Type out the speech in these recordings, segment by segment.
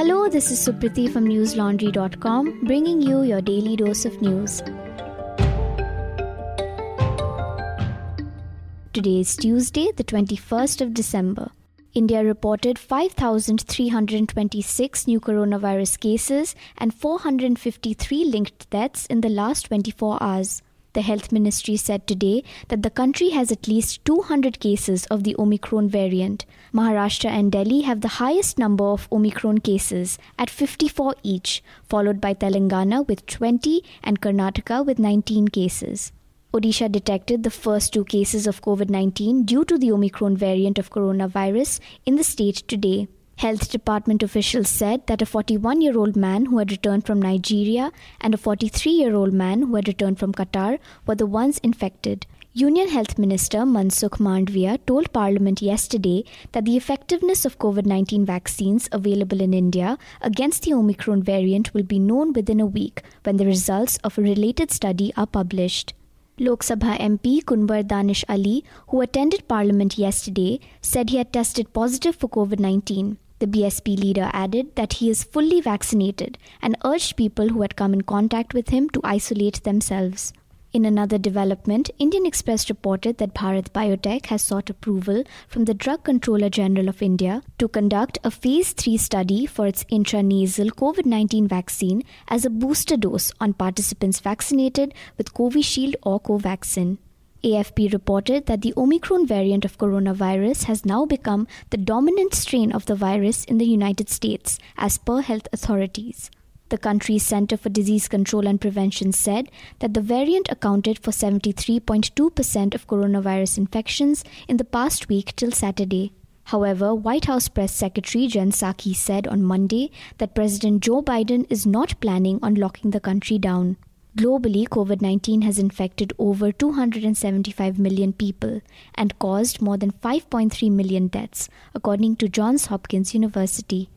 Hello, this is Supriti from newslaundry.com bringing you your daily dose of news. Today is Tuesday, the 21st of December. India reported 5,326 new coronavirus cases and 453 linked deaths in the last 24 hours. The health ministry said today that the country has at least 200 cases of the Omicron variant. Maharashtra and Delhi have the highest number of Omicron cases at 54 each, followed by Telangana with 20 and Karnataka with 19 cases. Odisha detected the first two cases of COVID 19 due to the Omicron variant of coronavirus in the state today. Health Department officials said that a 41 year old man who had returned from Nigeria and a 43 year old man who had returned from Qatar were the ones infected. Union Health Minister Mansukh Mandaviya told Parliament yesterday that the effectiveness of COVID 19 vaccines available in India against the Omicron variant will be known within a week when the results of a related study are published. Lok Sabha MP Kunwar Danish Ali, who attended Parliament yesterday, said he had tested positive for COVID 19. The BSP leader added that he is fully vaccinated and urged people who had come in contact with him to isolate themselves. In another development, Indian Express reported that Bharat Biotech has sought approval from the Drug Controller General of India to conduct a phase 3 study for its intranasal COVID 19 vaccine as a booster dose on participants vaccinated with Covishield or Covaxin. AFP reported that the Omicron variant of coronavirus has now become the dominant strain of the virus in the United States, as per health authorities. The country's Center for Disease Control and Prevention said that the variant accounted for 73.2% of coronavirus infections in the past week till Saturday. However, White House Press Secretary Jen Psaki said on Monday that President Joe Biden is not planning on locking the country down. Globally, COVID 19 has infected over 275 million people and caused more than 5.3 million deaths, according to Johns Hopkins University.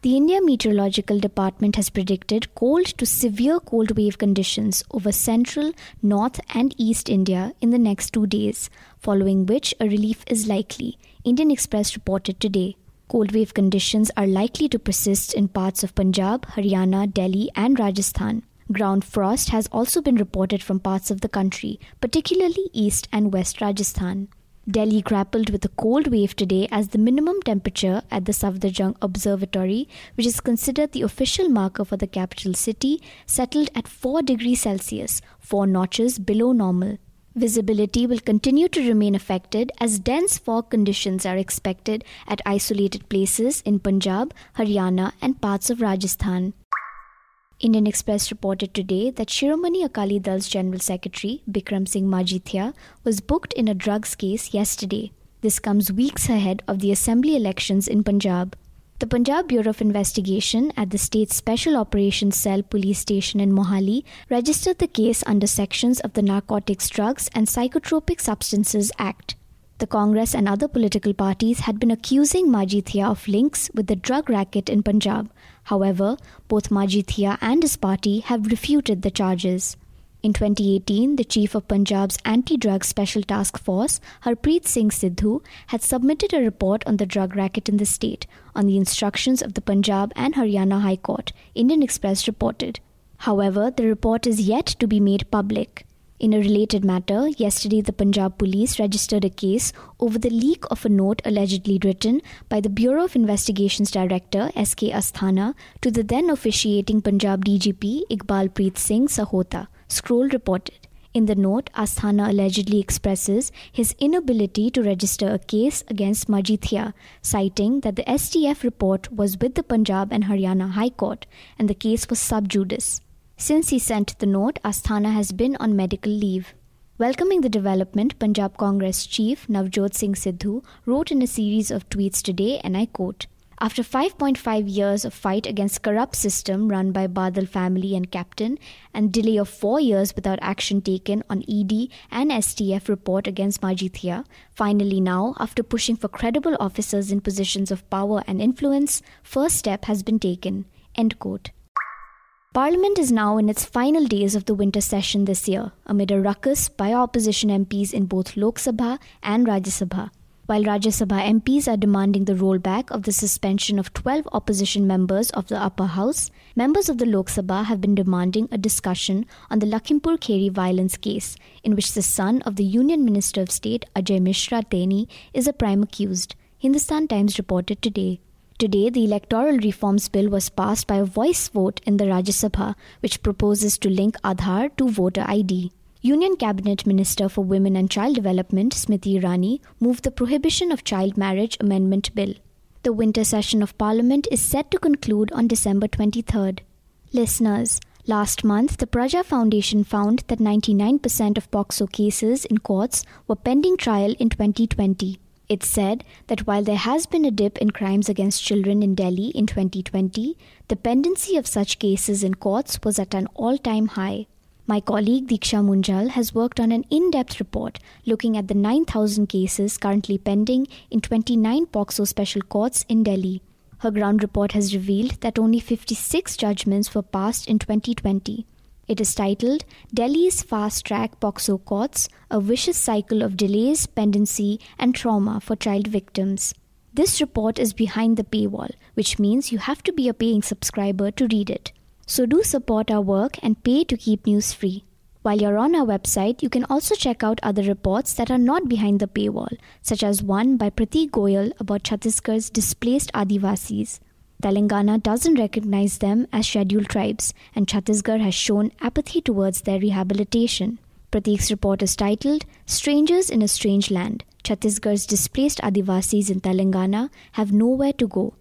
The India Meteorological Department has predicted cold to severe cold wave conditions over central, north, and east India in the next two days, following which a relief is likely, Indian Express reported today. Cold wave conditions are likely to persist in parts of Punjab, Haryana, Delhi, and Rajasthan. Ground frost has also been reported from parts of the country, particularly east and west Rajasthan. Delhi grappled with a cold wave today as the minimum temperature at the Safdarjung Observatory, which is considered the official marker for the capital city, settled at 4 degrees Celsius, 4 notches below normal. Visibility will continue to remain affected as dense fog conditions are expected at isolated places in Punjab, Haryana, and parts of Rajasthan. Indian Express reported today that Shiromani Akali Dal's General Secretary, Bikram Singh Majithia, was booked in a drugs case yesterday. This comes weeks ahead of the assembly elections in Punjab. The Punjab Bureau of Investigation at the state's Special Operations Cell police station in Mohali registered the case under sections of the Narcotics, Drugs and Psychotropic Substances Act. The Congress and other political parties had been accusing Majithia of links with the drug racket in Punjab. However, both Majithia and his party have refuted the charges. In 2018, the chief of Punjab's anti drug special task force, Harpreet Singh Sidhu, had submitted a report on the drug racket in the state on the instructions of the Punjab and Haryana High Court, Indian Express reported. However, the report is yet to be made public. In a related matter, yesterday the Punjab police registered a case over the leak of a note allegedly written by the Bureau of Investigations Director S.K. Asthana to the then officiating Punjab DGP Iqbal Preet Singh Sahota, Scroll reported. In the note, Asthana allegedly expresses his inability to register a case against Majithia, citing that the STF report was with the Punjab and Haryana High Court and the case was sub judice. Since he sent the note, Asthana has been on medical leave. Welcoming the development, Punjab Congress chief Navjot Singh Sidhu wrote in a series of tweets today, and I quote, after 5.5 years of fight against corrupt system run by Badal family and captain and delay of 4 years without action taken on ED and STF report against Majithia, finally now after pushing for credible officers in positions of power and influence, first step has been taken. End quote. Parliament is now in its final days of the winter session this year, amid a ruckus by opposition MPs in both Lok Sabha and Rajya Sabha. While Rajya Sabha MPs are demanding the rollback of the suspension of 12 opposition members of the upper house, members of the Lok Sabha have been demanding a discussion on the Lakhimpur Kheri violence case, in which the son of the Union Minister of State Ajay Mishra Teni is a prime accused. Hindustan Times reported today. Today, the Electoral Reforms Bill was passed by a voice vote in the Rajya Sabha, which proposes to link Aadhaar to voter ID. Union Cabinet Minister for Women and Child Development, Smriti Irani, moved the Prohibition of Child Marriage Amendment Bill. The winter session of Parliament is set to conclude on December 23rd. Listeners, last month the Praja Foundation found that 99% of POCSO cases in courts were pending trial in 2020. It said that while there has been a dip in crimes against children in Delhi in 2020, the pendency of such cases in courts was at an all time high. My colleague Diksha Munjal has worked on an in depth report looking at the 9,000 cases currently pending in 29 POCSO special courts in Delhi. Her ground report has revealed that only 56 judgments were passed in 2020. It is titled Delhi's Fast Track POCSO Courts A Vicious Cycle of Delays, Pendency, and Trauma for Child Victims. This report is behind the paywall, which means you have to be a paying subscriber to read it. So do support our work and pay to keep news free. While you're on our website, you can also check out other reports that are not behind the paywall, such as one by Pratik Goyal about Chhattisgarh's displaced Adivasis. Telangana doesn't recognize them as scheduled tribes, and Chhattisgarh has shown apathy towards their rehabilitation. Pratik's report is titled Strangers in a Strange Land. Chhattisgarh's displaced Adivasis in Telangana have nowhere to go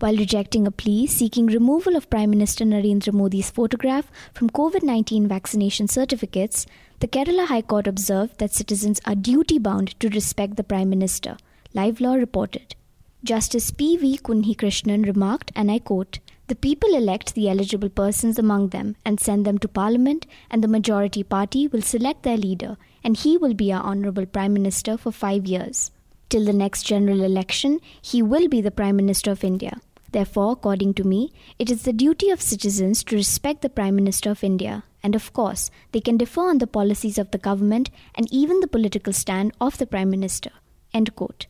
while rejecting a plea seeking removal of Prime Minister Narendra Modi's photograph from COVID 19 vaccination certificates, the Kerala High Court observed that citizens are duty bound to respect the Prime Minister. Live Law reported. Justice P. V. Kunhi Krishnan remarked, and I quote, The people elect the eligible persons among them and send them to Parliament, and the majority party will select their leader, and he will be our Honourable Prime Minister for five years. Till the next general election, he will be the Prime Minister of India. Therefore, according to me, it is the duty of citizens to respect the Prime Minister of India, and of course, they can differ on the policies of the government and even the political stand of the Prime Minister. End quote.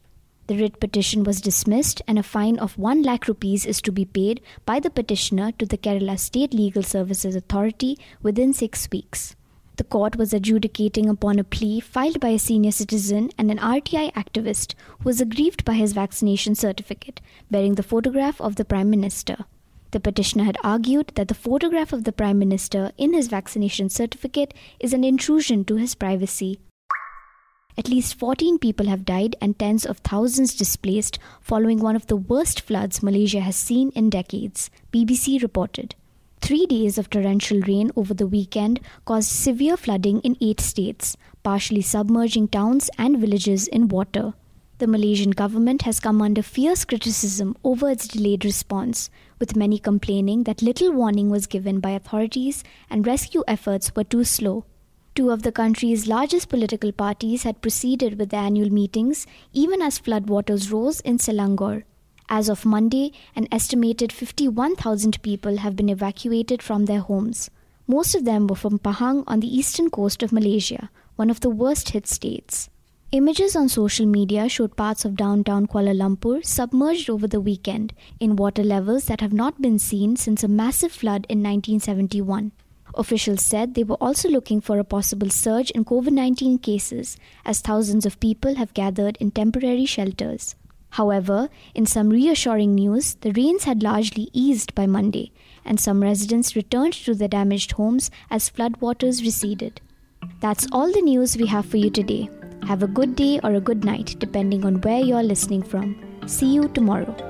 The writ petition was dismissed, and a fine of 1 lakh rupees is to be paid by the petitioner to the Kerala State Legal Services Authority within six weeks. The court was adjudicating upon a plea filed by a senior citizen and an RTI activist who was aggrieved by his vaccination certificate, bearing the photograph of the Prime Minister. The petitioner had argued that the photograph of the Prime Minister in his vaccination certificate is an intrusion to his privacy. At least 14 people have died and tens of thousands displaced following one of the worst floods Malaysia has seen in decades, BBC reported. Three days of torrential rain over the weekend caused severe flooding in eight states, partially submerging towns and villages in water. The Malaysian government has come under fierce criticism over its delayed response, with many complaining that little warning was given by authorities and rescue efforts were too slow. Two of the country's largest political parties had proceeded with their annual meetings even as floodwaters rose in Selangor. As of Monday, an estimated 51,000 people have been evacuated from their homes. Most of them were from Pahang on the eastern coast of Malaysia, one of the worst hit states. Images on social media showed parts of downtown Kuala Lumpur submerged over the weekend in water levels that have not been seen since a massive flood in 1971. Officials said they were also looking for a possible surge in COVID 19 cases as thousands of people have gathered in temporary shelters. However, in some reassuring news, the rains had largely eased by Monday, and some residents returned to their damaged homes as floodwaters receded. That's all the news we have for you today. Have a good day or a good night, depending on where you're listening from. See you tomorrow.